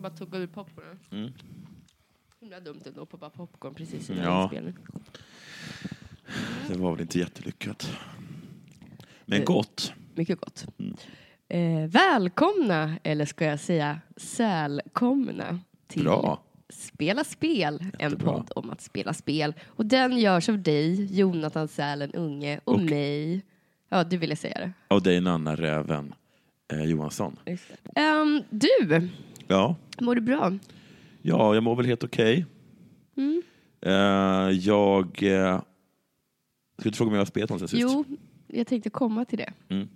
Bara tugga ur popcorn. Mm. Himla dumt ändå att poppa popcorn precis i Ja. inspelningen. Det var väl inte jättelyckat. Men gott. Mycket gott. Mm. Eh, välkomna, eller ska jag säga sälkomna, till Bra. Spela spel, en Jättebra. podd om att spela spel. Och den görs av dig, Jonathan Sälen Unge, och, Och- mig. Ja, du ville säga det. Och dig Nanna Räven eh, Johansson. Ehm, du, Ja. mår du bra? ja, jag mår väl helt okej. Mm. Eh, jag... Eh, ska du fråga om jag har spelat någonsin sist? Jo, jag tänkte komma till det. Mm.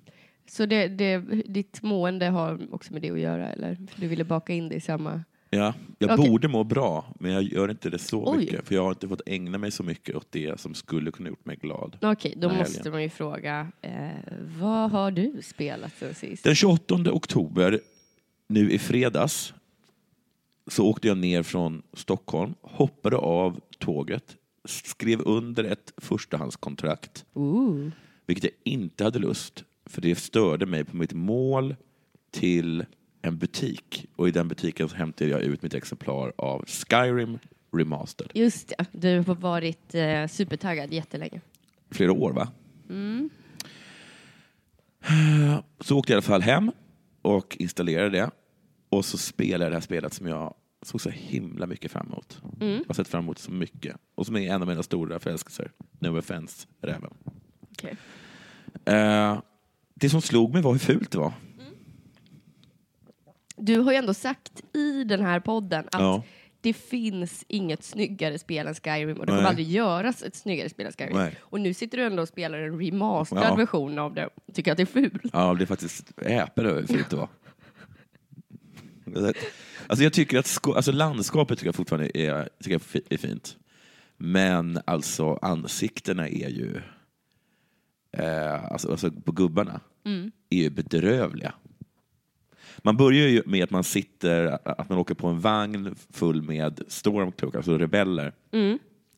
Så det, det, ditt mående har också med det att göra, eller? Du ville baka in det i samma... Ja, jag Okej. borde må bra, men jag gör inte det så Oj. mycket. För jag har inte fått ägna mig så mycket åt det som skulle kunna gjort mig glad. Okej, då Den här måste helgen. man ju fråga, eh, vad har du spelat sen sist? Den 28 oktober, nu i fredags, så åkte jag ner från Stockholm, hoppade av tåget, skrev under ett förstahandskontrakt, Ooh. vilket jag inte hade lust, för det störde mig på mitt mål till en butik. Och i den butiken så hämtade jag ut mitt exemplar av Skyrim Remastered. Just det, du har varit eh, supertaggad jättelänge. Flera år, va? Mm. Så åkte jag i alla fall hem och installerade det. Och så spelade jag det här spelet som jag såg så himla mycket fram emot. Mm. Jag har sett fram emot så mycket. Och som är en av mina stora förälskelser. No offense, räven. Okej. Eh, det som slog mig var hur fult det var. Du har ju ändå sagt i den här podden att Ja. det finns inget snyggare spel än Skyrim och det kommer aldrig göras ett snyggare spel än Skyrim. Nej. Och nu sitter du ändå och spelar en remasterad Ja. version av det. Tycker att det är fult. Ja, det är faktiskt över hur fult det var. Alltså jag tycker att alltså landskapet tycker jag fortfarande är, tycker jag är fint. Men alltså ansiktena är ju, eh, alltså, alltså på gubbarna, är ju bedrövliga. Man börjar ju med att man sitter, att man åker på en vagn full med stormtroopers, alltså rebeller,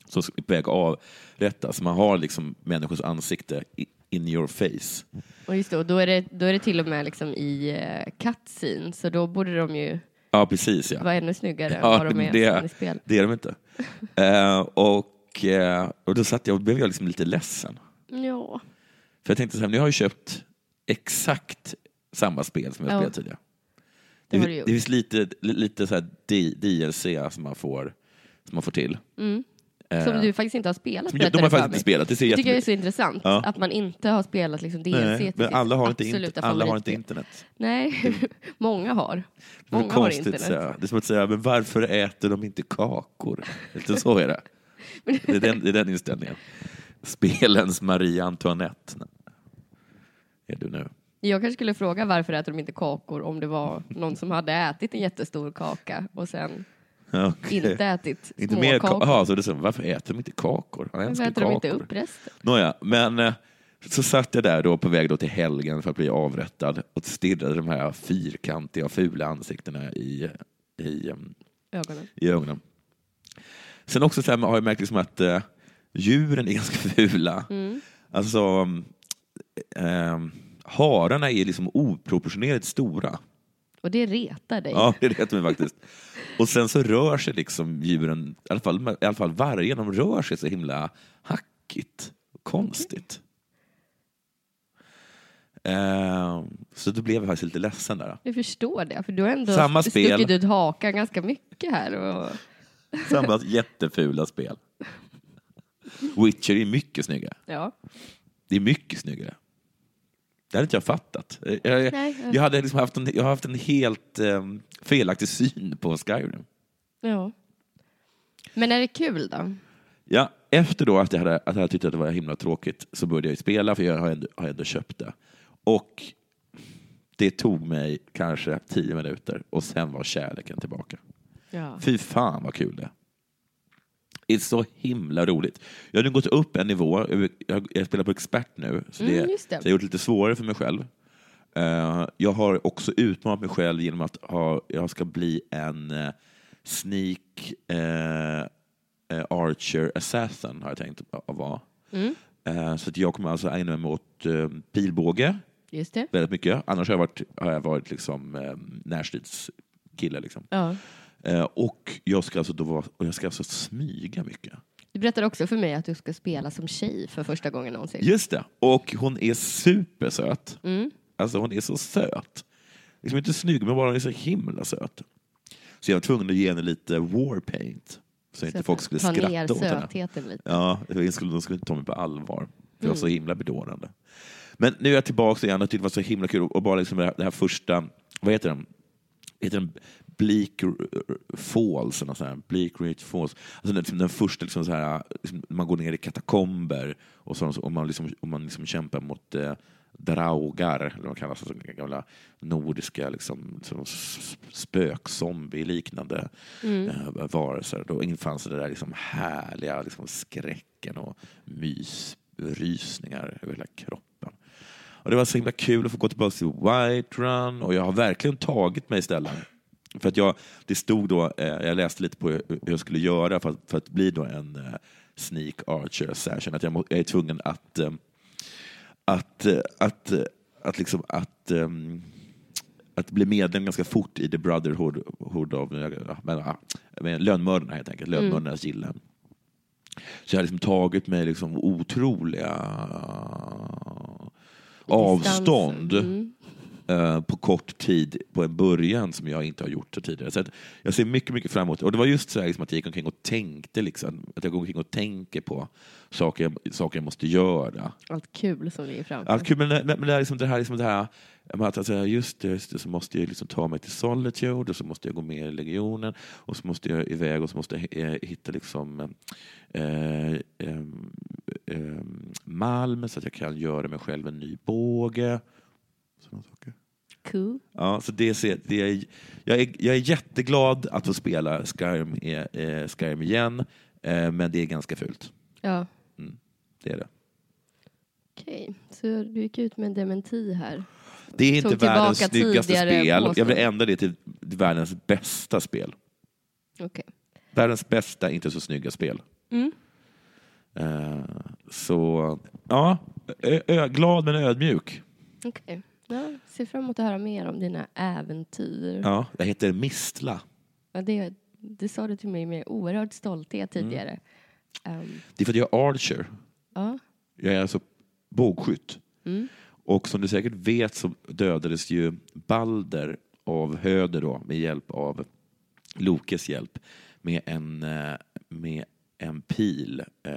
som är på väg att avrättas. Man har liksom människors ansikte in your face. Och just och då är det, då är det till och med liksom i uh, cutscene, så då borde de ju Ja, precis. Ja. vara ännu snyggare än Ja, vad de är det- i spel. Det är de inte. Eh, och, eh, och då satt jag och blev jag liksom lite ledsen. Ja. För jag tänkte så här, nu har jag ju köpt exakt samma spel som jag Ja. spelat tidigare. Det Det, det finns lite, lite så här DLC som man får, som man får till. Eh, Som du faktiskt inte har spelat. som- de har faktiskt inte spelat. Det ser Det tycker jag är så intressant, Ja. att man inte har spelat liksom DLC Nej, till men alla har, inte alla har inte internet. Nej, många har. Det är Många har konstigt. internet. Det är som att säga, men varför äter de inte kakor? Lite så är det. Det är den, det är den inställningen. Spelens Marie Antoinette. Är du nu? Jag kanske skulle fråga varför äter de inte kakor om det var någon som hade ätit en jättestor kaka och sen Okej. inte ätit Inte små mer kakor. kakor. Aha, så det är så, varför äter de inte kakor? Han Varför äter de inte kakor. upp resten? Nåja, men eh, så satt jag där då på väg då till helgen för att bli avrättad och stirrade de här fyrkantiga fula ansiktena i, i, em, Ögonen. i ögonen. Sen också så här, har jag märkt liksom att eh, djuren är ganska fula. Alltså, eh, hararna är liksom oproportionerligt stora. Och det retar dig. Ja, det vet man faktiskt. Och sen så rör sig liksom djuren, i alla fall, i alla fall vargen, de rör sig så himla hackigt konstigt. Eh, så då blev jag faktiskt lite ledsen där. Jag förstår det, för du har ändå Samma spel. stuckit ut hakan ganska mycket här. Och... Samma jättefula spel. Witcher är mycket snyggare. Ja. Det är mycket snyggare. Det hade inte jag fattat. Jag, jag, Nej, jag- hade liksom haft en, jag har haft en helt eh, felaktig syn på Skyrim. ja. Men är det kul då? Ja, efter då att jag, hade, att jag tyckte att det var himla tråkigt så började jag spela, för jag har ändå, har ändå köpt det. Och det tog mig kanske tio minuter och sen var kärleken tillbaka. Ja. Fy fan vad kul det är. Det är så himla roligt. Jag har nu gått upp en nivå. Jag, jag spelar på expert nu, så, det, Mm, det. så jag har gjort det lite svårare för mig själv. Eh, jag har också utmanat mig själv genom att ha, jag ska bli en eh, sneak eh, archer assassin, har jag tänkt att vara. Mm. Så att jag kommer alltså ägna mig åt pilbåge väldigt mycket. Annars har jag varit, har jag varit liksom, eh, närstridskille. Liksom. Ja. Eh, och jag ska alltså, då vara, och jag ska alltså smyga mycket. Du berättade också för mig att du ska spela som tjej för första gången någonsin. Just det. Och hon är supersöt. Mm. Alltså hon är så söt. Liksom inte snygg, men bara hon är så himla söt. Så jag var tvungen att ge henne lite warpaint. Så inte att folk skulle ta ner skratta åt henne. lite. Ja, de skulle, de skulle inte ta mig på allvar. För jag var så Mm. himla bedårande. Men nu är jag tillbaka igen och tyckte det var så himla kul. Och bara liksom det, här, det här första, vad heter den? Heter den Bleak Falls? Eller här. Bleak Ridge Falls. Alltså den, den första, liksom så här, liksom, man går ner i katakomber och, så, och man, liksom, och man liksom kämpar mot eh, draugar, eller vad de kallas, alltså gamla nordiska liksom, spökzombie-liknande eh, varelser. Då infann sig det där liksom härliga liksom skräcken och mysrysningar över hela kroppen. Och det var så himla kul att få gå tillbaka till White Run och jag har verkligen tagit mig ställen. För att jag, det stod då, eh, jag läste lite på hur jag skulle göra för att, för att bli då en eh, sneak archer assassin. Att jag, må, jag är tvungen att, eh, att, att, att, liksom, att, ehm, att bli medlem ganska fort i The Brotherhood Hood men, men, lönnmördarna helt enkelt, lönnmördarnas gille. Så jag har liksom tagit mig liksom otroliga avstånd Mm. Eh, på kort tid på en början som jag inte har gjort så tidigare. Så jag ser mycket, mycket fram emot Och det var just så här liksom att jag gick omkring och tänkte, liksom, att jag går omkring och tänker på saker jag, saker jag måste göra. Allt kul som ligger framför. Ja, kul, men, men, men det, är liksom det här, liksom det här att alltså, just det, just det, så måste jag liksom ta mig till Solitude och så måste jag gå med i legionen och så måste jag iväg och så måste jag eh, hitta liksom, eh, eh, eh, malm så att jag kan göra mig själv en ny båge. Sådana saker. Cool. Ja, så det, ser- det är, jag, är, jag är jätteglad att få spela Skyrim, eh, Skyrim igen, eh, men det är ganska fult. Ja, Det är det. okej. Så du gick ut med en dementi här. Det är inte världens snyggaste spel. Jag vill ändra det till världens bästa spel. Okej. Världens bästa, inte så snygga spel. Mm. Eh, så, ja, glad men ödmjuk. Okej. Ja, ser fram emot att höra mer om dina äventyr. Ja, jag heter Mistla. Ja, det, det sa du till mig med oerhörd stolthet Mm. tidigare. Ehm, Det är för att jag är archer. ja. Jag är alltså bågskytt. Mm. Och som du säkert vet så dödades ju Balder av Höder då, med hjälp av Lokes hjälp med en, eh, med en pil eh,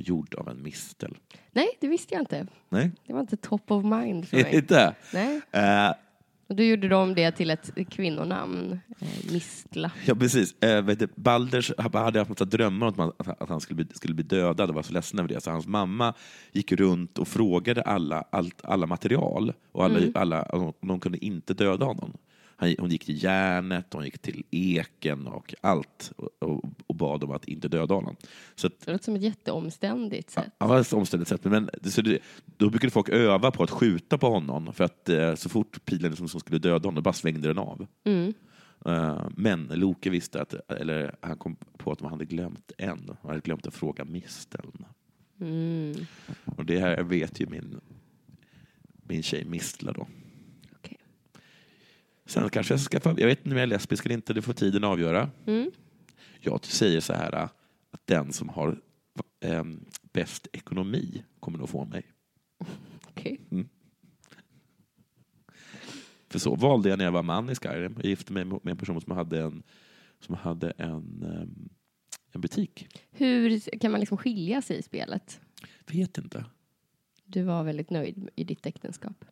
gjord av en mistel. Nej, det visste jag inte. Nej, Det var inte top of mind för mig. inte? Nej. Eh, då gjorde de det till ett kvinnonamn. Eh, Mistla. Ja, precis. Eh, vet du, Balders hade haft massa drömmar om att, man, att han skulle bli, skulle bli dödad och var så ledsen över det. Så hans mamma gick runt och frågade alla, allt, alla material och alla, alla, och de kunde inte döda honom. Han, hon gick till järnet, hon gick till eken och allt och, och, och bad om att inte döda honom. Så att, Det låter som ett jätteomständigt sätt. Ja, det var ett omständigt sätt. Men så det, då brukade folk öva på att skjuta på honom för att eh, så fort pilen som, som skulle döda honom, bara svängde den av. Mm. Eh, men Loke visste att, eller han kom på att de hade glömt en. De hade glömt att fråga misteln. Mm. Och det här vet ju min, min tjej Mistla då. Sen kanske jag ska skaffa, jag vet inte om jag är lesbisk eller inte, det får tiden avgöra. Mm. Jag säger så här att den som har ehm, bäst ekonomi kommer nog få mig. Okej. För så valde jag när jag var man i Skyrim. Jag gifte mig med en person som hade en, som hade en, ehm, en butik. Hur kan man liksom skilja sig i spelet? Vet inte. Du var väldigt nöjd i ditt äktenskap.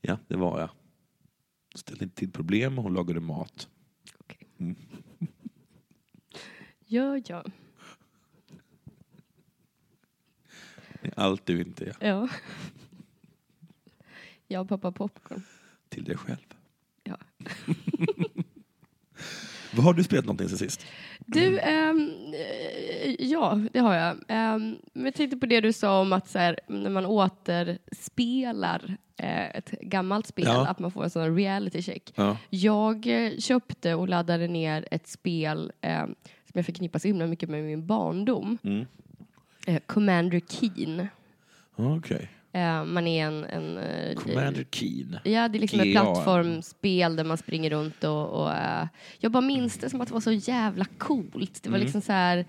Ja, det var jag. Ställde inte till problem, hon lagade mat. Okej. Mm. Ja, ja. Det är Allt du inte är. Ja. Jag poppar popcorn. Till dig själv. Ja. Vad har du spelat någonting sen sist? Du, eh, ja, det har jag. Men jag tänkte på det du sa om att så här, när man återspelar eh, ett gammalt spel, Ja. att man får en sån reality check. Ja. Jag eh, köpte och laddade ner ett spel eh, som jag förknippar så himla mycket med min barndom. Mm. Eh, Commander Keen. Okej. Eh, man är en... en eh, Commander Keen. Ja, det är liksom ett plattformsspel där man springer runt och... och eh, jag bara minns det som att det var så jävla coolt. Det var Mm. liksom så här...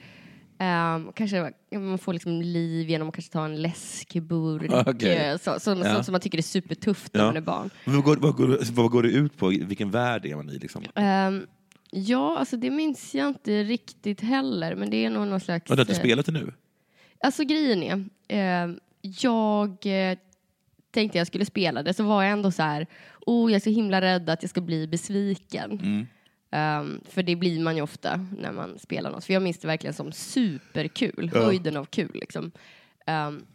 ehm, kanske man får liksom liv genom att kanske ta en läskburk. Okej. eh, så, så, Ja. som man tycker är supertufft när Ja. man är barn. Vad går, vad, går, vad går det ut på? Vilken värld är man i? Liksom? Ehm, ja, alltså det minns jag inte riktigt heller, men det är nog någon slags... Har du inte eh, spelat det nu? Alltså grejen är, eh, jag eh, tänkte jag skulle spela det, så var jag ändå så här, oh jag är så himla rädd att jag ska bli besviken. Mm. Ehm, för det blir man ju ofta när man spelar något. För jag minns det verkligen som superkul, Ja. höjden av kul liksom. Ehm,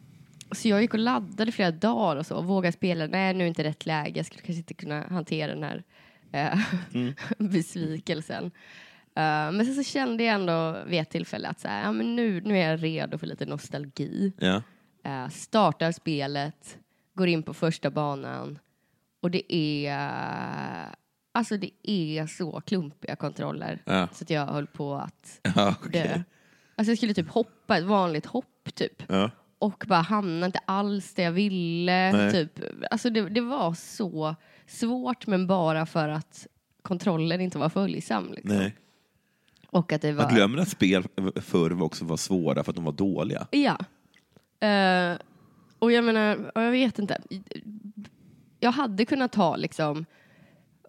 så jag gick och laddade flera dagar och så, och vågade spela. Nej, nu är inte rätt läge, jag skulle kanske inte kunna hantera den här Mm. besvikelsen. Eh, men sen så kände jag ändå vid ett tillfälle att så här, ja, men nu, nu är jag redo för lite nostalgi. Ja. Eh, startar spelet, går in på första banan och det är Alltså det är så klumpiga kontroller Ja. så att jag höll på att Ja, dö. okej. Alltså jag skulle typ hoppa ett vanligt hopp typ Ja. och bara hamna inte alls där jag ville. Nej. Typ. Alltså det, det var så svårt men bara för att kontrollen inte var följsam. Liksom. Nej. Och att det var... Jag glömmer att spel förr också var svåra för att de var dåliga. Ja. Eh, och jag menar, jag vet inte. Jag hade kunnat ta liksom,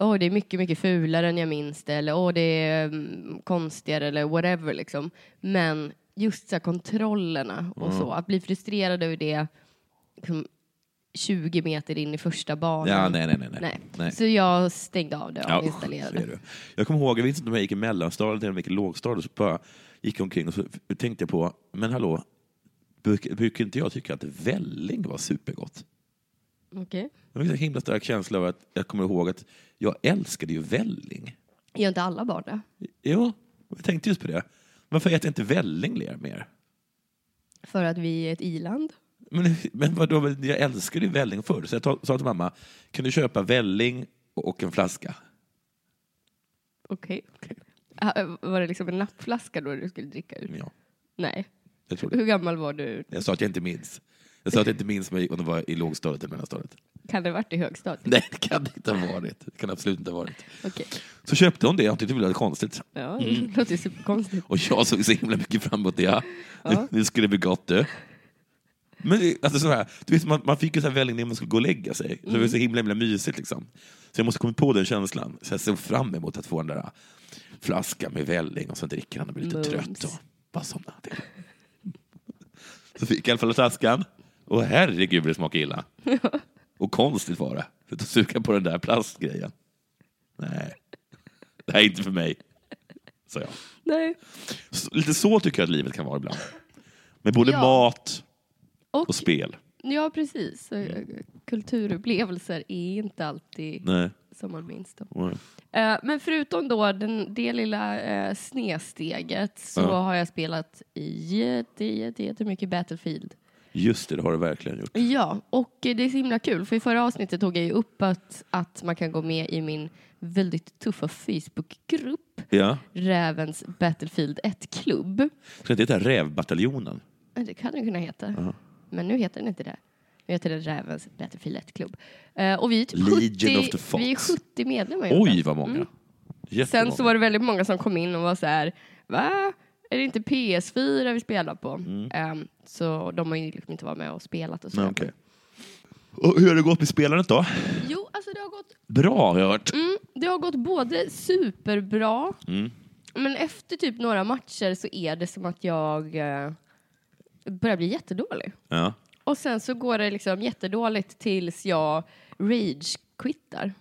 åh det är mycket, mycket fulare än jag minns det, eller åh det är mm, konstigare eller whatever liksom. Men just så här, kontrollerna och så, att bli frustrerad över det liksom, 20 meter in i första banan. Ja, nej, nej, nej. nej. Nej. Så jag stängde av det och Ja, installerade. Jag kommer ihåg, jag vet inte om jag gick i mellanstadiet eller om jag gick i lågstadiet, så bara gick omkring och så tänkte jag på, men hallå, brukar, brukar inte jag tycka att välling var supergott? Okej. Jag fick en himla stark känsla av att jag kommer ihåg att jag älskade ju välling. Gör inte alla barn det? Jo, jag tänkte just på det. Varför äter inte välling mer? För att vi är ett iland? Men, men vadå, jag älskade ju välling förr, så jag sa till mamma, kan du köpa välling och en flaska? Okej. Ah, Var det liksom en nappflaska då du skulle dricka ur? Ja, Nej. jag tror det. Hur gammal var du? Jag sa att jag inte minns. Jag sa att jag inte minns mig om det var i lågstadiet eller mellanstadiet. Kan det ha varit i högstadiet? Nej, det kan det inte ha varit. Det kan absolut inte ha varit. Okej. Så köpte hon det, jag tyckte det var konstigt. Ja, det låter ju superkonstigt. Och jag såg så himla mycket fram emot det. Ja. Ja. Det skulle bli gott du. Men alltså så här, du vet, man, man fick ju så här välling när man skulle gå och lägga sig. Så det var så himla, himla mysigt. Liksom. Så jag måste komma på den känslan. Så jag såg fram emot att få den där flaskan med välling och så dricker han och blir lite Mums. trött. Och bara somna till. Så fick jag i alla fall flaskan. Och herregud det smakade illa. Och konstigt var det. För att suga på den där plastgrejen. Nej, det här är inte för mig. Så jag. Nej. Så, lite så tycker jag att livet kan vara ibland. Med både Ja. mat Och, och spel. ja, precis. Så, eh, Kulturupplevelser är inte alltid Nej. som man minns dem. Nej. Eh, Men förutom då den, det lilla eh, snedsteget så Ja. har jag spelat jätte, jätte, jättemycket Battlefield. Just det, det har du verkligen gjort. Ja, och det är så himla kul för i förra avsnittet tog jag ju upp att, att man kan gå med i min väldigt tuffa Facebookgrupp Ja. Rävens Battlefield 1-klubb. Ska inte heta Rävbataljonen? Det hade den kunnat heta. Men nu heter den inte det. Nu heter den Rävens Battlefield 1-klubb. Eh, och vi är typ Legion 70, of the Fox. vi är 70 medlemmar. Oj, vad många. Mm. Jättemånga. Sen så var det väldigt många som kom in och var så här, va? Är det inte PS4 vi spelar på? Ehm, så de har ju liksom inte varit med och spelat och så. Nej, okej. Och hur har det gått med spelandet då? Jo, alltså det har gått Bra har jag hört. Mm, det har gått både superbra, Mm. men efter typ några matcher så är det som att jag eh, börjar bli jättedålig. Ja. Och sen så går det liksom jättedåligt tills jag rage-quittar.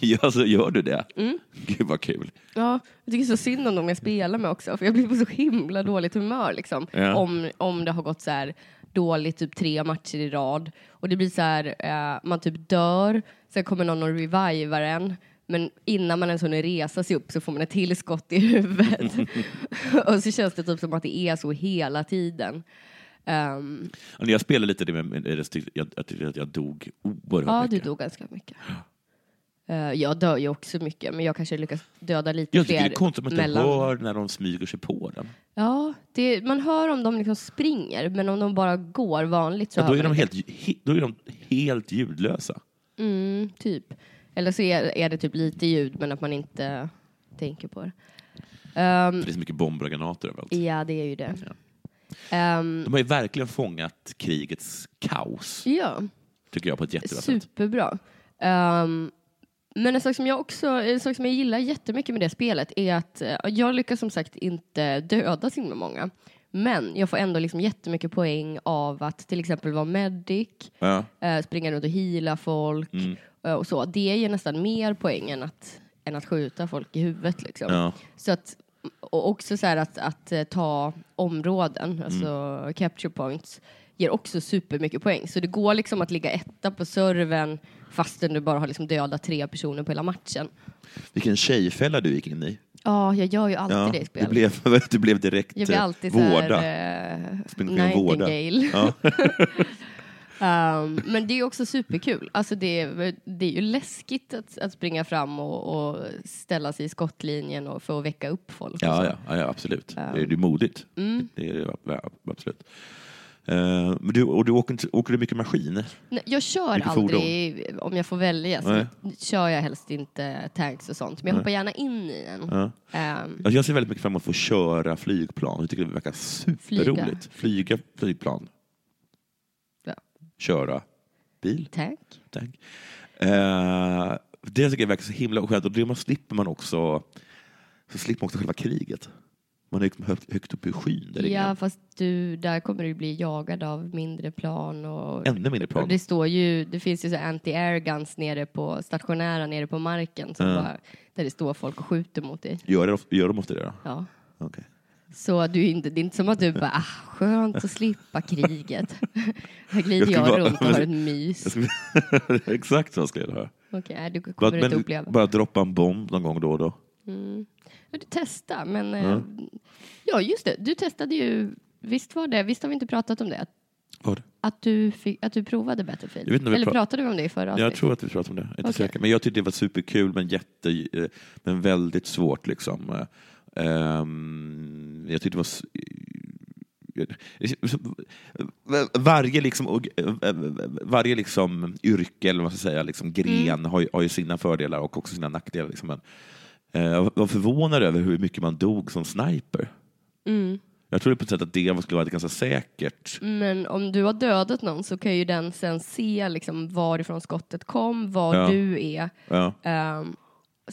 ja, så gör du det? Mm. Gud vad kul. Ja, jag tycker så synd om dem jag spelar med också, för jag blir på så himla dåligt humör liksom. Ja. Om, om det har gått så här dåligt typ tre matcher i rad. Och det blir så här, eh, man typ dör, sen kommer någon och revivar en. Men innan man ens hunnit resa sig upp så får man ett tillskott i huvudet. och så känns det typ som att det är så hela tiden. Ja, När jag spelade lite det med, tyckte jag, jag tyckte att jag dog oerhört ja, du mycket. dog ganska mycket. Eh, jag dör ju också mycket, men jag kanske lyckas döda lite Jag tycker fler det är konstigt att man inte mellan- hör när de smyger sig på den. Ja, det, man hör om de liksom springer, men om de bara går vanligt så Ja, då, är de helt, he- då är de helt ljudlösa. Mm, typ. Eller så är, är det typ lite ljud, men att man inte tänker på det. Ehm, För det är så mycket bomber och granater överallt. ja, det är ju det. Ehm, De har ju verkligen fångat krigets kaos, ja, tycker jag, på ett jättebra sätt. superbra. Ehm, men en sak som jag också, en sak som jag gillar jättemycket med det spelet är att eh, jag lyckas som sagt inte döda så himla många. Men jag får ändå liksom jättemycket poäng av att till exempel vara medic, Ja. eh, springa runt och heala folk Mm. eh, och så. Det ger nästan mer poäng än att, än att skjuta folk i huvudet. Liksom. Ja. Så att, och också så här att, att eh, ta områden, alltså Mm. capture points, ger också supermycket poäng. Så det går liksom att ligga etta på serven fastän du bara har liksom dödat tre personer på hela matchen. Vilken tjejfälla du gick in i. Ja, jag gör ju alltid Ja, det i du, spel. blev, du blev direkt jag blir eh, alltid så vårda. här, eh, omkring och vårda. Nightingale. Ja. Um, men det är också superkul. Alltså det, är, det är ju läskigt att, att springa fram och, och ställa sig i skottlinjen och för att väcka upp folk. Ja, ja, ja, absolut. Ja. Det är det är modigt. Mm. Det är det absolut. Men du, och du åker, inte, åker du mycket maskin? Nej, Jag kör Vilket aldrig, om jag får välja, så Nej. kör jag helst inte tanks och sånt. Men jag hoppar gärna in i en. Ja. Alltså, jag ser väldigt mycket fram emot att få köra flygplan. Jag tycker det verkar superroligt. Flyga, flygplan. Köra bil. tank? Tack. Eh, det tycker jag verkar så himla skönt. Och det man slipper man också, så slipper man också själva kriget. Man är högt, högt upp i skyn. Där Ja, ingen, fast du, där kommer du bli jagad av mindre plan. Och, ännu mindre och plan. det, står ju, det finns ju så anti-air guns nere på stationära nere på marken som Ja. bara, där det står folk och skjuter mot dig. Gör, det, gör de ofta det då? Ja. Okej. Så du inte, det är inte som att du bara, ah, skönt att slippa kriget. Här glider Jag jag, skulle bara- runt och har ett mys. Jag skulle- Exakt så ska jag göra. Okej, nej, du Bara, kommer inte men, uppleva. bara droppa en bomb någon gång då och då. Mm. Du testa, men eh, ja, just det. Du testade ju, visst var det, visst har vi inte pratat om det? Vad? att, du, fick, att du provade Battlefield? Jag inte Eller pra- pratade vi om det i förra Jag avsnittet? tror att vi pratade om det. Jag inte Okej. säker. Men jag tyckte det var superkul men, jätte, eh, men väldigt svårt. Liksom. Ehm, jag tyckte det var... Varje, liksom, och- varje liksom yrke, eller vad man ska säga, liksom gren Mm. har, ju, har ju sina fördelar och också sina nackdelar. Liksom. Men, eh, jag var förvånad över hur mycket man dog som sniper. Mm. Jag trodde på ett sätt att det skulle vara ganska säkert. Men om du har dödat någon så kan ju den sen se liksom, varifrån skottet kom, var Ja. du är. Ja. Ehm,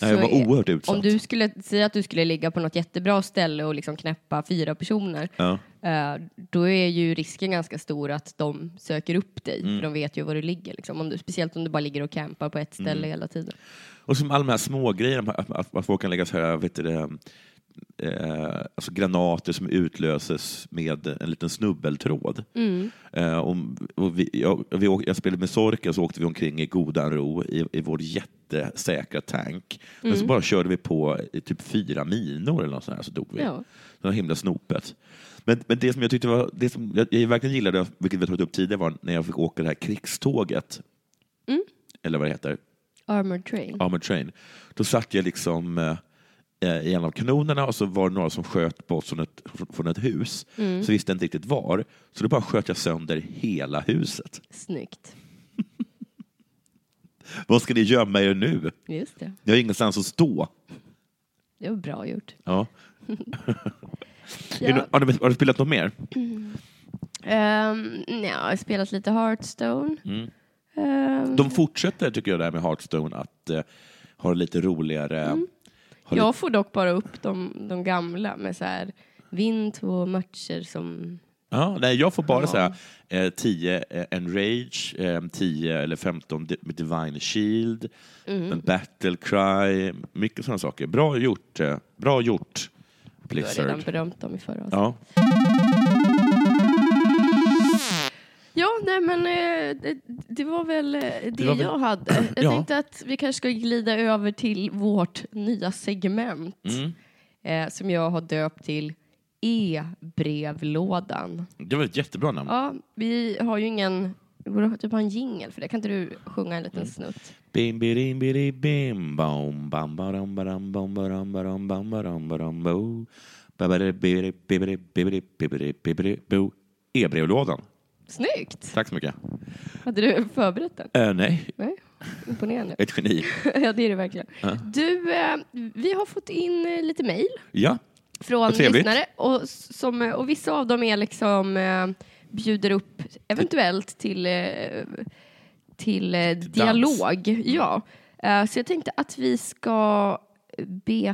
Nej, jag var oerhört utsatt. Om du skulle säga att du skulle ligga på något jättebra ställe och liksom knäppa fyra personer, Ja. eh, då är ju risken ganska stor att de söker upp dig, Mm. för de vet ju var du ligger. Liksom. Om du, speciellt om du bara ligger och campar på ett ställe Mm. hela tiden. Och som alla de här små grejerna, att, att, att folk kan lägga så här, vet du det, eh, alltså granater som utlöses med en liten snubbeltråd. Mm. Eh, och, och vi, jag, vi, jag spelade med Sorka så åkte vi omkring i godan ro i, i vår jättesäkra tank. Men Mm. så bara körde vi på i typ fyra minor eller något sånt här, så dog vi. Ja. Det var himla snopet. Men, men det som jag tyckte var, det som jag, jag verkligen gillade, vilket vi tagit upp tidigare, var när jag fick åka det här krigståget. Mm. Eller vad det heter. Armored train. Armored Train. Då satt jag liksom eh, i en av kanonerna och så var det några som sköt bort från ett, från ett hus. Så visste jag inte riktigt var. Så då bara sköt jag sönder hela huset. Snyggt. Vad ska ni gömma er nu? Just det. Jag har ingenstans att stå. Det var bra gjort. Ja. Ja. du, har, du, har du spelat något mer? Um, ja, jag har spelat lite Hearthstone. Mm. Ehm, De fortsätter, tycker jag, där med Hearthstone att eh, ha det lite roligare. Mm. Jag får dock bara upp de, de gamla med så här vinn två matcher som... ja, nej, jag får bara Ja. säga eh, 10 eh, Enrage, eh, 10 eller 15 di- med Divine Shield, Mm. Battle Cry, mycket sådana saker. Bra gjort. Eh, bra gjort, Du har redan Blizzard. berömt dem i förra avsnittet. Ja. Ja, nej men eh, det, det var väl eh, det, var väl- jag hade. Jag Ja. tänkte att vi kanske ska glida över till vårt nya segment Mm. eh, som jag har döpt till E-brevlådan. Det var ett jättebra namn. Ja, vi har ju ingen... Vi borde typ ha en jingel för det. Kan inte du sjunga en liten Mm. snutt? Bim, bidim, bidi, bim, bom, bam, badam, badam, bom, badam, badam, bam, badam, badam, bo. Babidi, bidi, bibidi, bibidi, bibidi, bibidi, bo. E-brevlådan. Snyggt! Tack så mycket. Hade du förberett den? Äh, nej, Nej, imponerande. ett geni. ja, det är det verkligen. Ja. Du, eh, vi har fått in eh, lite mejl Ja, från lyssnare och, som, eh, och vissa av dem är liksom eh, bjuder upp eventuellt till, till dialog. Ja. Eh, så jag tänkte att vi ska be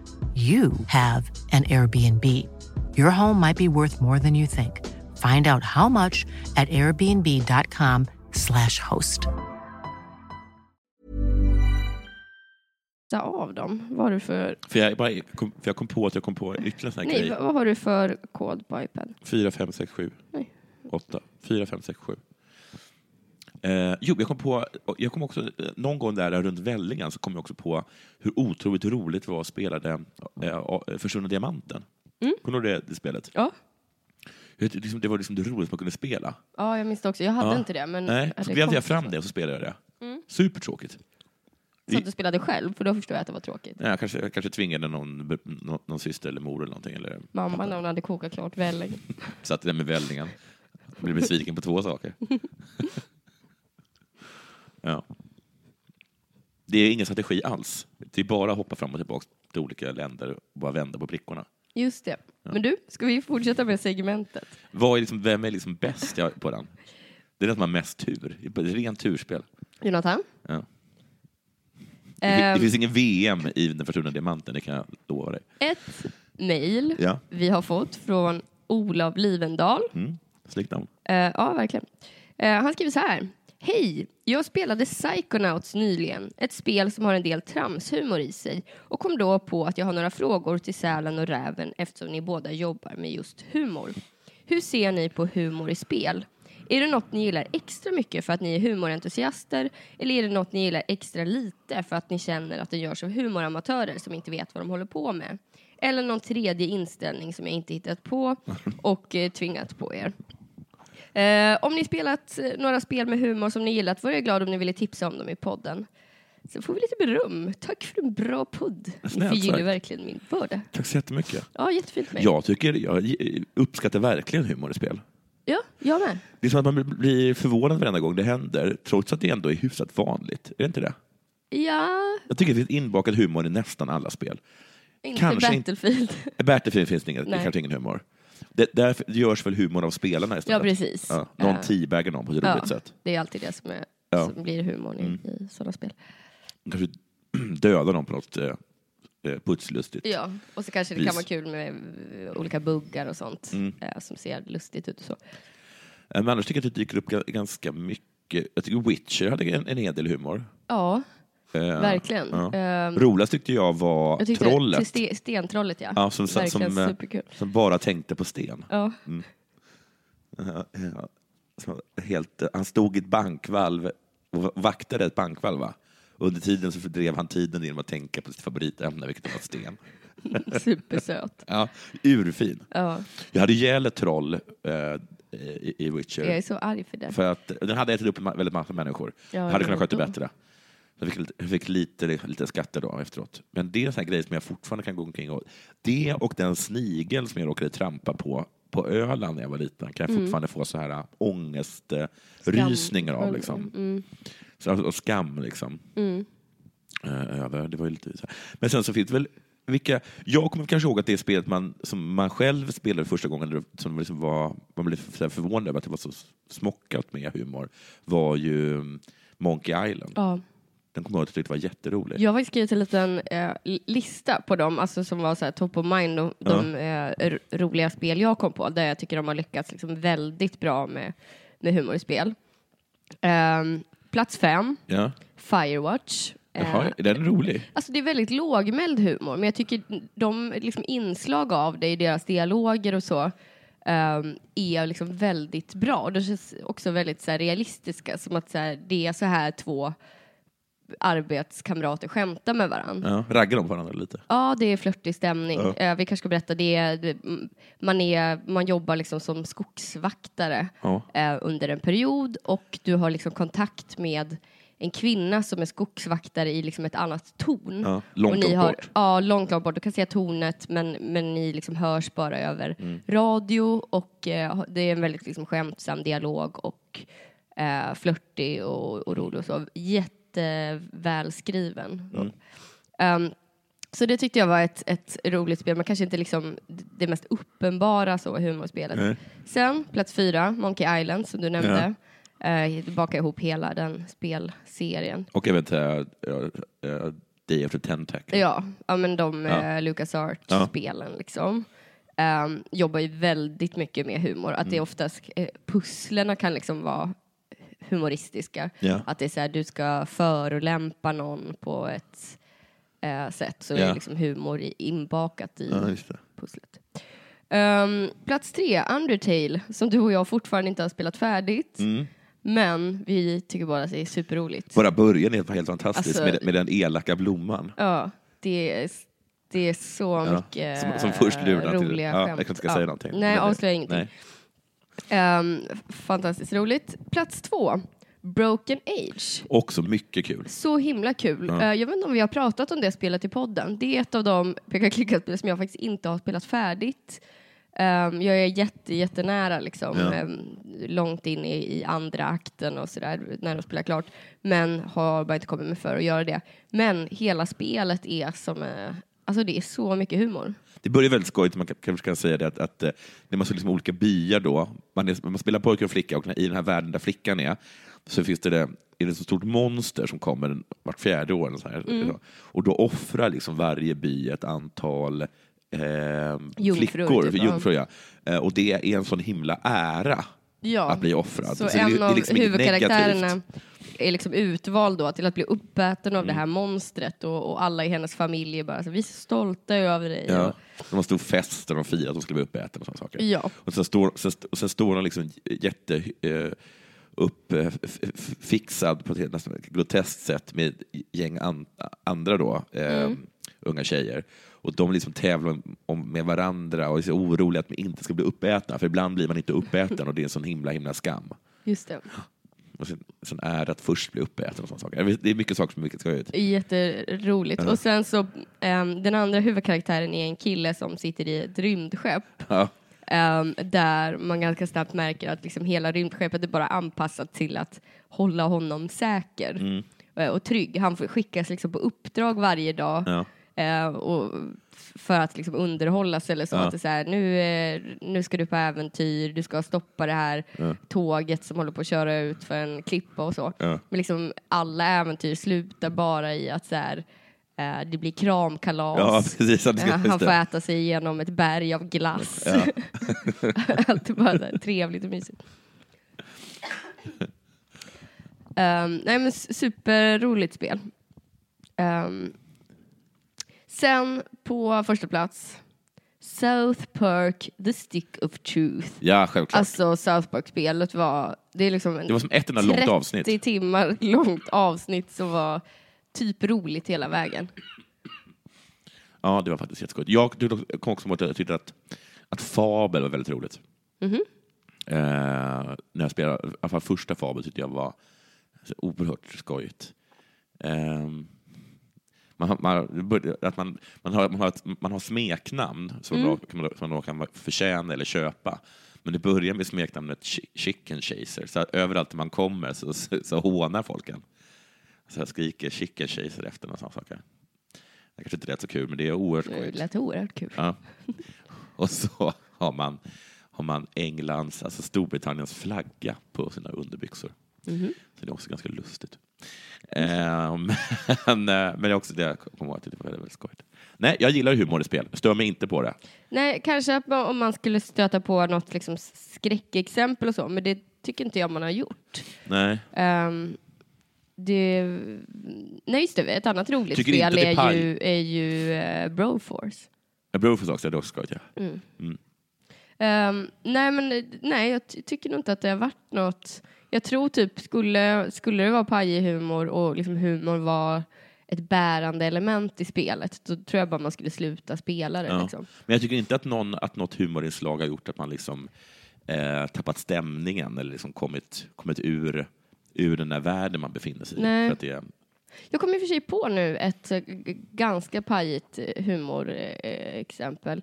you have an Airbnb. Your home might be worth more than you think. Find out how much at airbnb.com/slash host. av dem. Vad har du för, för jag, bara kom, för jag kom på att jag kom på ytterligare en sån här nej, grej. vad, vad har du för kod på iPad? 4, 5, 6, 7, Nej. 8. 4, 5, 6, 7. Eh, jo, jag kom på, jag kom också, någon gång där runt Vällingen så kom jag också på hur otroligt roligt det var att spela den, eh, Försvunna Diamanten. Mm. Kommer du ihåg det, det spelet? Ja. Det, liksom, det var liksom det roligaste man kunde spela. Ja, jag minns det också. Jag hade Ja. inte det. Men Nej, så det grävde jag fram så. det och så spelade jag det. Mm. Supertråkigt. Så att du spelade själv, för då förstår jag att det var tråkigt. Ja, jag kanske, jag kanske tvingade någon, någon, någon syster eller mor eller någonting. Eller, Mamma när hon hade kokat klart välling. Satt där med vällingen. Blev besviken på två saker. ja. Det är ingen strategi alls. Det är bara att hoppa fram och tillbaka till olika länder och bara vända på brickorna. Just det. Men du, ska vi fortsätta med segmentet? Vad är liksom, vem är liksom bäst ja, på den? Det är den som har mest tur. Det är rent turspel. Jonathan? Ja. Ehm, det finns ingen VM i den försvunna diamanten, det kan jag lova dig. Ett mejl Ja. vi har fått från Olav Livendal. Mm. Snyggt namn. Eh, ja, verkligen. Eh, han skriver så här. Hej! Jag spelade Psychonauts nyligen, ett spel som har en del tramshumor i sig och kom då på att jag har några frågor till Sälen och Räven eftersom ni båda jobbar med just humor. Hur ser ni på humor i spel? Är det något ni gillar extra mycket för att ni är humorentusiaster eller är det något ni gillar extra lite för att ni känner att det görs av humoramatörer som inte vet vad de håller på med? Eller någon tredje inställning som jag inte hittat på och eh, tvingat på er. Eh, om ni spelat eh, några spel med humor som ni gillat vore jag glad om ni ville tipsa om dem i podden. Så får vi lite beröm. Tack för en bra podd. Ni förgyller verkligen min börda. Tack så jättemycket. Ja, jättefint med. Jag tycker, jag uppskattar verkligen humor i spel. ja, jag med. Det är som att man blir förvånad varenda gång det händer, trots att det ändå är hyfsat vanligt. Är det inte det? Ja, Jag tycker det finns inbakad humor i nästan alla spel. inte Kanske inte- Battlefield. I Battlefield finns det, inget, det kanske ingen humor. Det, där görs väl humor av spelarna istället? Ja, precis. Ja, någon Ja. teabaggar någon på ett Ja, roligt sätt. det är alltid det som, är, Ja. Mm. som blir humorn i, i sådana spel. Kanske döda någon på något eh, eh, putslustigt. Ja, och så kanske det Vis. kan vara kul med eh, olika buggar och sånt Mm. eh, som ser lustigt ut och så. Eh, Men annars tycker jag att det dyker upp ga- ganska mycket. Jag tycker Witcher hade en, en hel del humor. Ja, verkligen. Ja. Ehm, Roligast tyckte jag var jag tyckte trollet. Ste, stentrollet, ja. Ja, som, verkligen som, eh, superkul. som bara tänkte på sten. Ja. Ja. Som Helt, han stod i ett bankvalv och vaktade ett bankvalv. Va? Under tiden så fördrev han tiden genom att tänka på sitt favoritämne, vilket var sten. Supersöt. Ja, urfin. Ja. Jag hade ihjäl ett troll eh, i, i Witcher. Jag är så arg för det. För att den hade ätit upp väldigt massa människor. Ja, jag hade det kunnat sköta dumt. bättre. Jag fick, lite- jag fick lite, lite skatter då efteråt. Men det är en sån här grej som jag fortfarande kan gå omkring och... Det och den snigel som jag råkade trampa på på Öland när jag var liten kan jag Mm. fortfarande få så här äh, ångestrysningar av. Liksom. Mm. Så, och skam liksom. Mm. Eh, över. Det var lite så här. Men sen så finns det väl vilka, jag kommer kanske ihåg att det spelet man, som man själv spelade första gången, som liksom var, man blev förvånad över att det var så smockat med humor, var ju mm, Monkey Island. Ja. Den kommer jag ihåg att jag tyckte var jätterolig. Jag har faktiskt skrivit en liten eh, lista på dem, alltså som var så här, top of mind, de, de eh, roliga spel jag kom på, där jag tycker de har lyckats liksom väldigt bra med, med humor i spel. Ehm, plats fem, Ja. Firewatch. Eh, Jaha, är den rolig? Alltså det är väldigt lågmäld humor, men jag tycker de liksom inslag av det i deras dialoger och så ehm, är liksom väldigt bra. Och de känns också väldigt så här, realistiska, som att så här, det är så här två arbetskamrater skämtar med varandra. Ja. Raggar de på varandra lite? Ja, det är flörtig stämning. Ja. Eh, vi kanske ska berätta det. Man, är, man jobbar liksom som skogsvaktare Ja. eh, under en period och du har liksom kontakt med en kvinna som är skogsvaktare i liksom ett annat torn. Ja, långt, och ni har, bort. Ja, långt, långt bort. Du kan se tornet men, men ni liksom hörs bara över Mm. radio och eh, det är en väldigt liksom skämtsam dialog och eh, flörtig och, och rolig och så. Jättevälskriven. Mm. Ehm, så det tyckte jag var ett, ett roligt spel, men kanske inte liksom det mest uppenbara så humorspelet. Nej. Sen, plats fyra, Monkey Island som du nämnde. Ja. bakar ihop hela den spelserien. Och jag vet inte, äh, äh, Day After Tentacle. Ja, ja men de Ja. ja. Lucas Ja. Art-spelen liksom. Ehm, jobbar ju väldigt mycket med humor. Att det Mm. är oftast, eh, pusslerna kan liksom vara humoristiska. Ja. Att det är så här, du ska förolämpa någon på ett eh, sätt. Så Ja. är liksom humor inbakat i Ja, pusslet. Ehm, plats tre, Undertale, som du och jag fortfarande inte har spelat färdigt. Mm. Men vi tycker bara att det är superroligt. Bara början är helt fantastisk Alltså- med, med den elaka blomman. Ja, det är, det är så Ja, mycket som- som först roliga ja, jag skämt. kanske inte säga någonting. Nej, avslöja ingenting. Nej. Ehm, fantastiskt roligt. Plats två, Broken Age. Också mycket kul. Så himla kul. Eh, jag vet inte om vi har pratat om det spelet i podden. Det är ett av de peka-klicka-spel som jag faktiskt inte har spelat färdigt. Ehm, jag är jätte, jättenära liksom, Ja. ehm, långt in i, i andra akten och sådär, när de spelar klart. Men har bara inte kommit mig för att göra det. Men hela spelet är som, eh, alltså det är så mycket humor. Det börjar väldigt skojigt, man kan- kanske kan säga det att, att eh, det är massa liksom olika byar då. Man, är, man spelar pojke och flicka och i den här världen där flickan är så finns det, det är det ett så stort monster som kommer vart fjärde år. Och, så här, Mm. och då offrar liksom varje by ett antal eh, Jungfrur, flickor, typ, jungfrur, ja. Eh, och det är en sån himla ära Ja. att bli offrad. Så, det- en det av liksom huvudkaraktärerna är liksom utvald då till att bli uppäten av det Mm. här monstret och, och alla i hennes familj är bara så, vi är så stolta över dig. Ja. Och, De har stor fest där de firar att de skulle bli uppätna och sådana saker. Ja. Och sen står, sen, och sen står de liksom jätte eh, upp eh, på ett nästan groteskt sätt med ett gäng an, andra då, eh, Mm. unga tjejer. Och de liksom tävlar om, med varandra och är så oroliga att de inte ska bli uppätna. För ibland blir man inte uppäten och det är en sån himla himla skam. Just det. Och sen, sen är att först bli uppäten och sådana saker. Det är mycket saker som är mycket skojigt. Jätteroligt. Och sen så, ehm, den andra huvudkaraktären är en kille som sitter i ett rymdskepp. Ja. ehm, där man ganska snabbt märker att liksom hela rymdskeppet är bara anpassat till att hålla honom säker. eh, och trygg. Han får skickas liksom på uppdrag varje dag Ja. Eh, och för att liksom underhållas eller så. Ja. Att det är så här, nu, eh, nu ska du på äventyr, du ska stoppa det här tåget som håller på att köra ut för en klippa och så. Ja. Men liksom alla äventyr slutar bara i att så här, eh, det blir kramkalas. Ja, precis. Ja, det ska- Eh, Han får det. äta sig igenom ett berg av glass. Ja. Allt är bara här trevligt och mysigt. Um, nej men superroligt spel. Um, sen på första plats South Park The Stick of Truth. Ja, självklart. Alltså South Park-spelet var, det är liksom en det var som ett enda långt 30 avsnitt. timmar långt avsnitt som var typ roligt hela vägen. Ja, det var faktiskt jätteskojigt. Jag kom också ihåg att jag tyckte att, att Fabel var väldigt roligt. Mhm. Eh, när jag spelade, i alla fall första Fabel tyckte jag var så oerhört skojigt. Ehm, man, man, det att man, man, har, man, har ett, man har smeknamn som, Mm. man, som man kan förtjäna eller köpa. Men det börjar med smeknamnet Chi- Chicken Chaser. Så överallt där man kommer så, så, så hånar folk en. Så jag skriker Chicken Chaser efter några sådana saker. Det kanske inte är rätt så kul, men det är oerhört Det skojigt. lät oerhört kul. Ja. Och så har man, har man Englands, alltså Storbritanniens flagga på sina underbyxor. Mhm. Så det är också ganska lustigt. Eh, men, eh, men det är också det jag kommer ihåg att det var väldigt, skojigt. Nej, jag gillar humor i spel. Stör mig inte på det. Nej, kanske om man skulle stöta på något liksom skräckexempel och så, men det tycker inte jag man har gjort. Nej. Ehm, det, nej, just det, ett annat roligt Tycker spel är paj? ju, är ju uh, Broforce. Jag beror på också, det är också skojigt. Ja. Ehm, nej, men eh, nej, jag ty- tycker nog inte att det har varit något. Jag tror typ, skulle, skulle det vara pajig humor och liksom humor var ett bärande element i spelet, då tror jag bara man skulle sluta spela det. Ja. Liksom. Men jag tycker inte att, någon, att något humorinslag har gjort att man liksom, eh, tappat stämningen eller liksom kommit, kommit ur, ur den där världen man befinner sig i. Nej. För att det, Jag kommer i och för sig på nu ett eh, ganska pajigt humorexempel.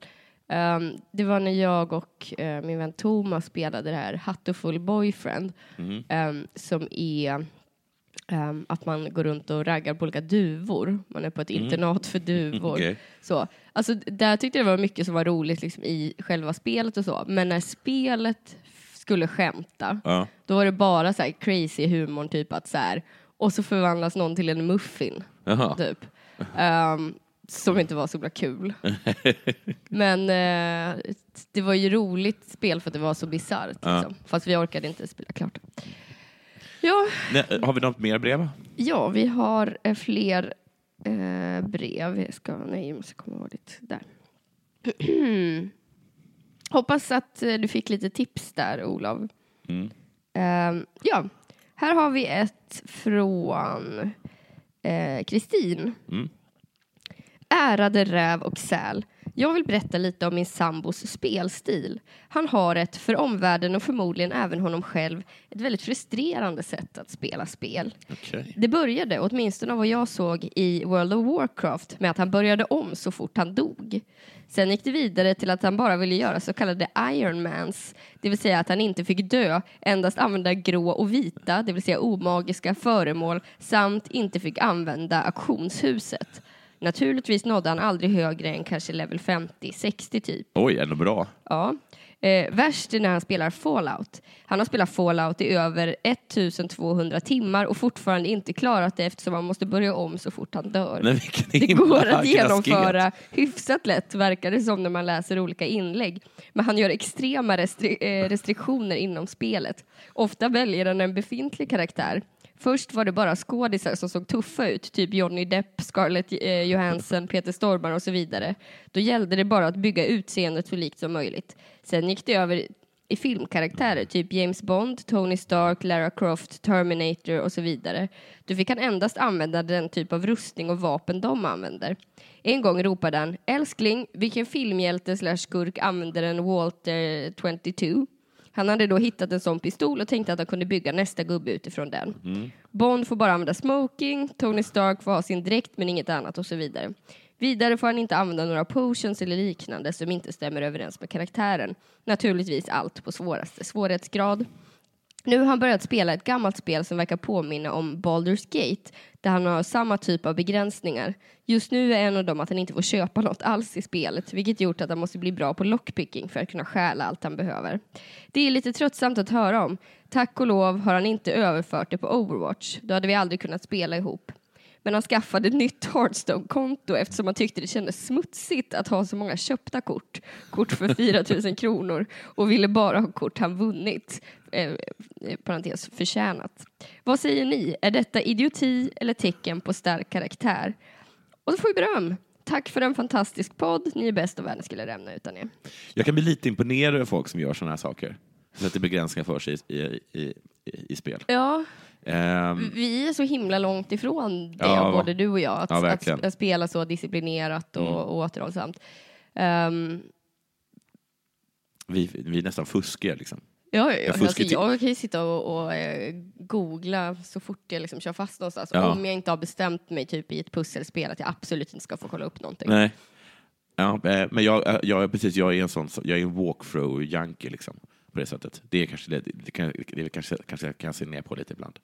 Um, det var när jag och eh, min vän Thomas spelade det här Hatterfull Boyfriend Mhm. ehm, som är ehm, att man går runt och raggar på olika duvor. Man är på ett internat för duvor. Okej. Så, alltså, där tyckte jag det var mycket som var roligt liksom, i själva spelet och så. Men när spelet skulle skämta, ja. då var det bara så här crazy humor, typ att så här, och så förvandlas någon till en muffin, Jaha. typ. Ehm, som inte var så himla kul. Men eh, det var ju roligt spel för att det var så bisarrt. Liksom. Fast vi orkade inte spela klart. Ja, Nej, har vi något mer brev? ja vi har eh, fler eh, brev. Jag ska, nej, jag måste komma ihåg ditt. Där. Hoppas att eh, du fick lite tips där, Olof. Mm. Ehm, ja, här har vi ett från eh, Kristin. Mm. Ärade räv och säl. Jag vill berätta lite om min sambos spelstil. Han har ett, för omvärlden och förmodligen även honom själv, ett väldigt frustrerande sätt att spela spel. Okej. Det började, åtminstone av vad jag såg i World of Warcraft, med att han började om så fort han dog. Sen gick det vidare till att han bara ville göra så kallade Ironmans, det vill säga att han inte fick dö, endast använda grå och vita, det vill säga omagiska föremål, samt inte fick använda auktionshuset. Naturligtvis nådde han aldrig högre än kanske level 50-60 typ. Oj, ändå bra. Ja. Eh, värst är när han spelar Fallout. Han har spelat Fallout i över 1200 timmar och fortfarande inte klarat det eftersom han måste börja om så fort han dör. Men Det går att genomföra hyfsat lätt, verkar det som när man läser olika inlägg. Men han gör extrema restri eh, restriktioner inom spelet. Ofta väljer han en befintlig karaktär. Först var det bara skådisar som såg tuffa ut, typ Johnny Depp, Scarlett eh, Johansson, Peter Stormare och så vidare. Då gällde det bara att bygga utseendet så likt som möjligt. Sen gick det över i filmkaraktärer, typ James Bond, Tony Stark, Lara Croft, Terminator och så vidare. Då fick han endast använda den typ av rustning och vapen de använder. En gång ropade han älskling, vilken filmhjälte slash skurk använder en Walter 22? Han hade då hittat en sån pistol och tänkte att han kunde bygga nästa gubbe utifrån den. Bond får bara använda smoking, Tony Stark får ha sin dräkt men inget annat och så vidare. Vidare får han inte använda några potions eller liknande som inte stämmer överens med karaktären. Naturligtvis allt på svåraste svårighetsgrad. Nu har han börjat spela ett gammalt spel som verkar påminna om Baldur's Gate där han har samma typ av begränsningar. Just nu är en av dem att han inte får köpa något alls i spelet vilket gjort att han måste bli bra på lockpicking för att kunna stjäla allt han behöver. Det är lite tröttsamt att höra om. Tack och lov har han inte överfört det på Overwatch. Då hade vi aldrig kunnat spela ihop. Men han skaffade ett nytt Hearthstone-konto eftersom han tyckte det kändes smutsigt att ha så många köpta kort, kort för 4 000 kronor och ville bara ha kort han vunnit, eh, eh, parentes förtjänat. Vad säger ni? Är detta idioti eller tecken på stark karaktär? Och så får vi beröm. Tack för en fantastisk podd. Ni är bäst och världen skulle lämna utan er. Jag kan bli lite imponerad över folk som gör sådana här saker. Sätter begränsningar för sig i, i, i, i spel. Ja, Ehm, vi är så himla långt ifrån det, Ja. både du och jag, att, Ja, att, spela så disciplinerat och, Mm. och återhållsamt. Ehm, vi, vi är nästan fuskiga liksom. Ja, ja, ja. fuskar Alltså, jag kan ju sitta och, och eh, googla så fort jag liksom kör fast någonstans. Ja. Om jag inte har bestämt mig typ i ett pusselspel att jag absolut inte ska få kolla upp någonting. Nej. Ja, eh, men jag, eh, jag, precis, jag är en sån, jag är en walkthrough-junkie liksom. På det sättet. Det är kanske det, det, kan, det kanske, kanske kan se ner på lite ibland.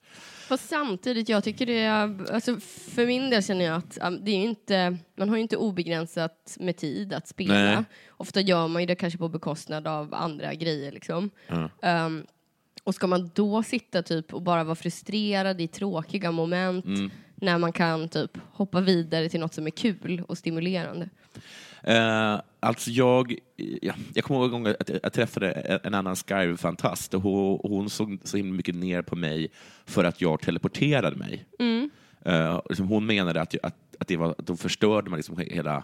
Fast samtidigt, jag tycker det är, alltså för min del känner jag att det är inte, man har ju inte obegränsat med tid att spela. Nej. Ofta gör man ju det kanske på bekostnad av andra grejer liksom. Ja. Um, och ska man då sitta typ och bara vara frustrerad i tråkiga moment Mm. när man kan typ hoppa vidare till något som är kul och stimulerande? Eh, alltså jag, ja, jag kommer ihåg en gång att jag, träffade en, annan Skyrim-fantast och hon, hon såg så himla mycket ner på mig för att jag teleporterade mig. Eh, och liksom hon menade att, att, att, det var, att då förstörde man liksom hela,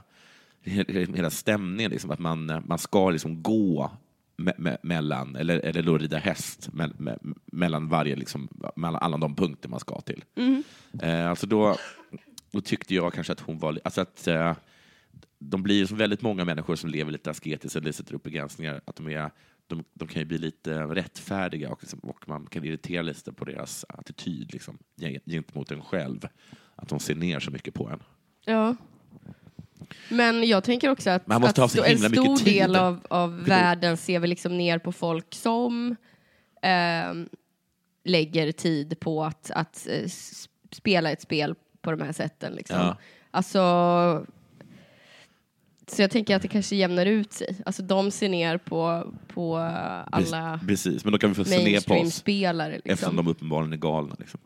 he- hela stämningen, liksom, att man, eh, man ska liksom gå me, me, mellan, eller, eller då rida häst me, me, mellan varje, liksom, mellan alla de punkter man ska till. Eh, alltså då, då tyckte jag kanske att hon var, alltså att eh, de blir som väldigt många människor som lever lite asketiskt eller sätter upp begränsningar, att de, är, de, de kan ju bli lite rättfärdiga och, liksom, och man kan irritera lite på deras attityd liksom, gen- gentemot en själv. Att de ser ner så mycket på en. Ja. Men jag tänker också att, Man måste att en stor del av, av världen ser vi liksom ner på folk som ehm, lägger tid på att, att eh, spela ett spel på de här sätten. Liksom. Ja. Alltså, så jag tänker att det kanske jämnar ut sig. Alltså de ser ner på, på alla Precis, men då kan vi få se ner på oss mainstream-spelare. eftersom Liksom. de uppenbarligen är galna. Liksom.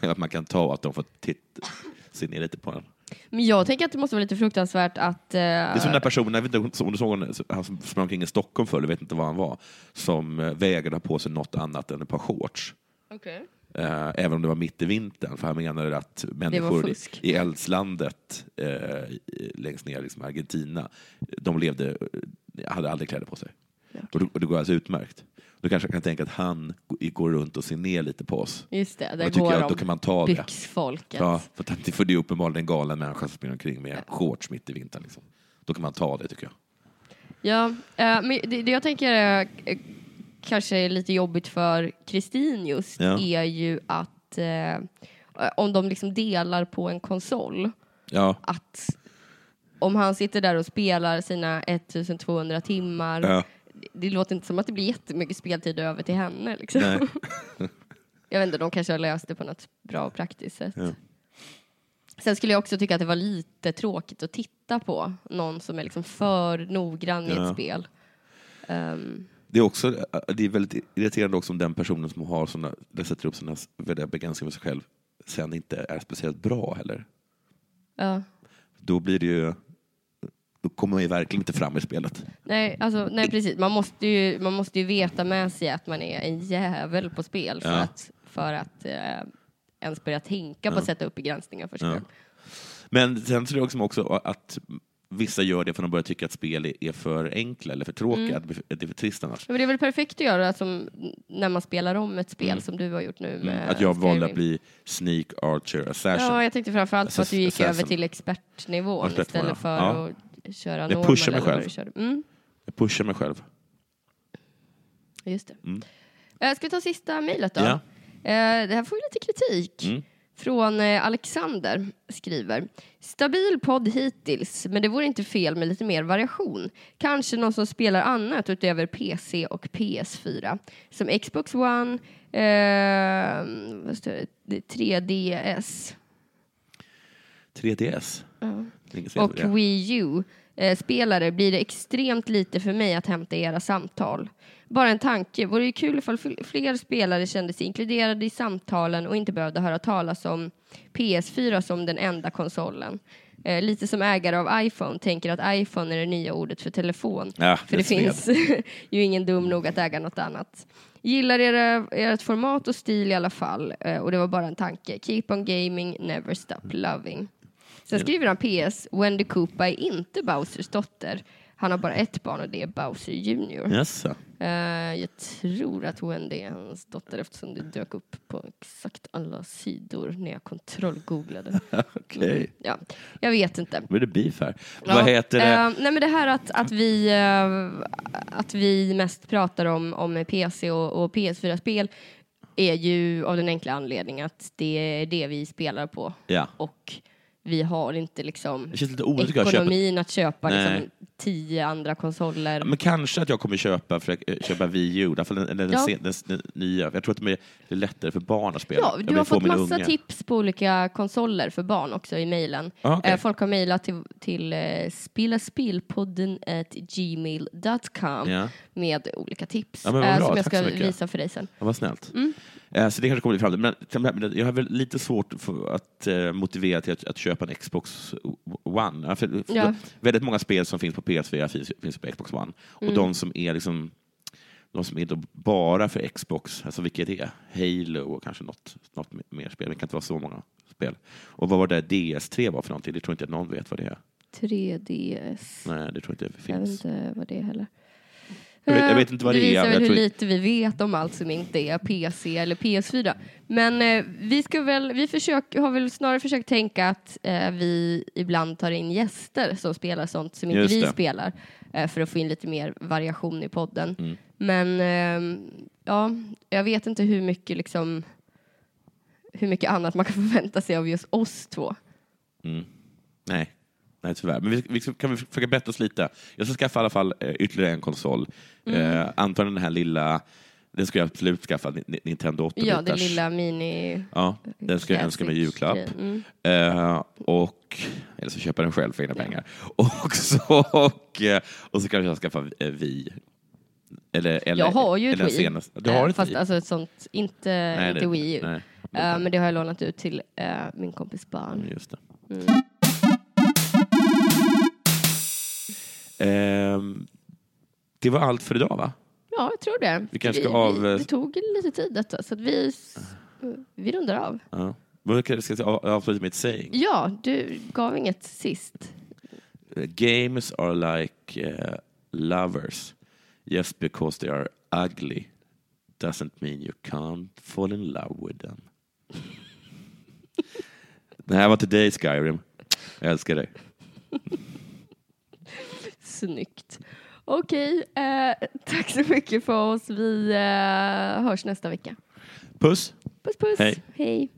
att man kan ta att de får titta, se ner lite på en. Men jag tänker att det måste vara lite fruktansvärt att... eh, Det är som den där personen, jag vet inte om du såg honom, han som sprang omkring i Stockholm förr, jag vet inte vad han var, som eh, vägrade ha på sig något annat än ett par shorts. Okej. Eh, även om det var mitt i vintern, för han menade att människor i, i eldslandet eh, längst ner, liksom Argentina, de levde, eh, hade aldrig kläder på sig. Och, det, och det går alltså utmärkt. Då kanske jag kan tänka att han går runt och ser ner lite på oss. Just det, där går jag de då kan man ta det. byxfolket. Ja, för, att, för det är uppenbarligen en galen människa som springer omkring med shorts mitt i vintern. Liksom. Då kan man ta det, tycker jag. Ja, eh, men det, det jag tänker är, eh, kanske är lite jobbigt för Kristin just Ja. är ju att eh, om de liksom delar på en konsol, Ja, att om han sitter där och spelar sina 1200 timmar, ja. det, det låter inte som att det blir jättemycket speltid över till henne. Liksom. Jag vet inte, de kanske har löst det på något bra och praktiskt sätt. Sen skulle jag också tycka att det var lite tråkigt att titta på någon som är liksom för noggrann i ett spel. Ehm, Det är, också, det är väldigt irriterande också om den personen som har såna, där sätter upp sådana väldiga begränsningar för sig själv sen inte är speciellt bra heller. ja. Då blir det ju... Då kommer man ju verkligen inte fram i spelet. Nej, alltså, nej, precis. Man måste, ju, man måste ju veta med sig att man är en jävel på spel för Ja. att, för att eh, ens börja tänka på att sätta upp begränsningar för sig Ja. själv. Men sen tror jag också att vissa gör det för att de börjar tycka att spel är för enkla eller för tråkiga, att det är för trist annars. Men det är väl perfekt att göra som när man spelar om ett spel som du har gjort nu Mm. Att jag valde att bli Sneak Archer Assassin. Ja, jag tänkte framförallt på att du gick Assassin. över till expertnivån Expertnivå, istället för Ja. att köra Jag normal pushar mig själv. Mm, Jag pushar mig själv. just det. Mm. Eh, Ska vi ta sista mejlet då? Ja. Eh, Det här får ju lite kritik. Från eh, Alexander skriver. Stabil podd hittills, men det vore inte fel med lite mer variation. Kanske någon som spelar annat utöver PC och PS4. Som Xbox One, eh, vad står det? 3DS 3DS. Länge sedan, och. Wii U eh, blir det extremt lite för mig att hämta era samtal. Bara en tanke, vore ju kul ifall fl- fler spelare kände sig inkluderade i samtalen och inte behövde höra talas om PS4 som den enda konsolen. Eh, lite som ägare av iPhone tänker att iPhone är det nya ordet för telefon. Ja, för det det finns ju ingen dum nog att äga något annat. Gillar era, ert format och stil i alla fall. Eh, och det var bara en tanke. Keep on gaming, never stop loving. Sen skriver han PS, Wendy Koopa är inte Bowsers dotter. Han har bara ett barn och det är Bowser Junior. Jaså? Eh, jag tror att Wendy är hans dotter eftersom det dök upp på exakt alla sidor när jag kontrollgooglade. Okej. Ja, jag vet inte. Då blir det beef här. Ja, Vad heter det? eh, nej men det här att, att, vi, eh, att vi mest pratar om, om PC och, och PS4-spel är ju av den enkla anledningen att det är det vi spelar på. Ja. Och vi har inte liksom Det känns lite att köpa. ekonomin att köpa liksom, tio andra konsoler. Men kanske att jag kommer köpa, för att eh, köpa Wii U, fall den, den, Ja. den, den nya. Jag tror att det är lättare för barn att spela. Ja, du har få fått massa unge. tips på olika konsoler för barn också i mejlen. Ah, okej. Eh, Folk har mejlat till, till eh, spillaspilpodden at gmail.com Ja. med olika tips Ja, eh, bra. som jag ska visa för dig sen. Ja, vad snällt. Mm. Eh, Så det kanske kommer fram. Men jag har väl lite svårt att eh, motivera till att, att köpa en Xbox One. Ja. Väldigt många spel som finns på PS4 finns, finns på Xbox One. Och Mm. de som är liksom de som är då bara för Xbox, alltså vilket är Halo och kanske något, något mer spel. Det kan inte vara så många spel. Och vad var det DS3 var för någonting? Det tror inte att någon vet vad det är. 3DS. Nej, det tror jag inte det Jag vet finns. inte vad det är heller. Jag vet- jag vet inte vad det är, visar väl jag hur lite vi vet om allt som inte är PC eller PS4. Men eh, vi, ska väl, vi försök, har väl snarare försökt tänka att eh, vi ibland tar in gäster som spelar sånt som inte Just vi det. spelar eh, för att få in lite mer variation i podden. Mm. Men eh, ja, jag vet inte hur mycket liksom hur mycket annat man kan förvänta sig av just oss två. Mm. Nej. Nej, tyvärr. Men vi, vi kan vi försöka bättra oss lite. Jag ska skaffa i alla fall eh, ytterligare en konsol. Mm. Eh, antagligen den här lilla, den ska jag absolut skaffa, Ni- Ni- Nintendo 8 Ja, den lilla mini... Ja, den ska jag önska mig i julklapp. Mm. Eh, och, eller så köper jag den själv för egna pengar. Och så, och, eh, och så kanske jag skaffa Vi. Eller, eller, Jag har ju ett eller den Wii. Du har ett Fast Wii? alltså ett sånt, inte, Nej, inte det- Wii U. nej. Eh, men det har jag lånat ut till eh, min kompis barn. Mm. Det var allt för idag, va? Ja, jag tror det. Vi kanske ska vi, av- vi, det tog lite tid detta, så att vi, vi rundar av. Ja. Men jag ska jag avsluta med ett saying. Ja, du gav inget sist. Games are like uh, lovers. Just because they are ugly doesn't mean you can't fall in love with them. Det här var till dig Skyrim. Jag älskar dig. Snyggt. Okej, eh, tack så mycket för oss. Vi eh, hörs nästa vecka. Puss! Puss puss. Hej. Hej.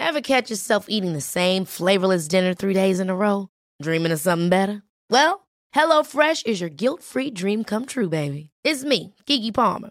Ever catch yourself eating the same flavorless dinner three days in a row? Dreaming of something better? Well, HelloFresh is your guilt-free dream come true, baby. It's me, Kiki Palmer.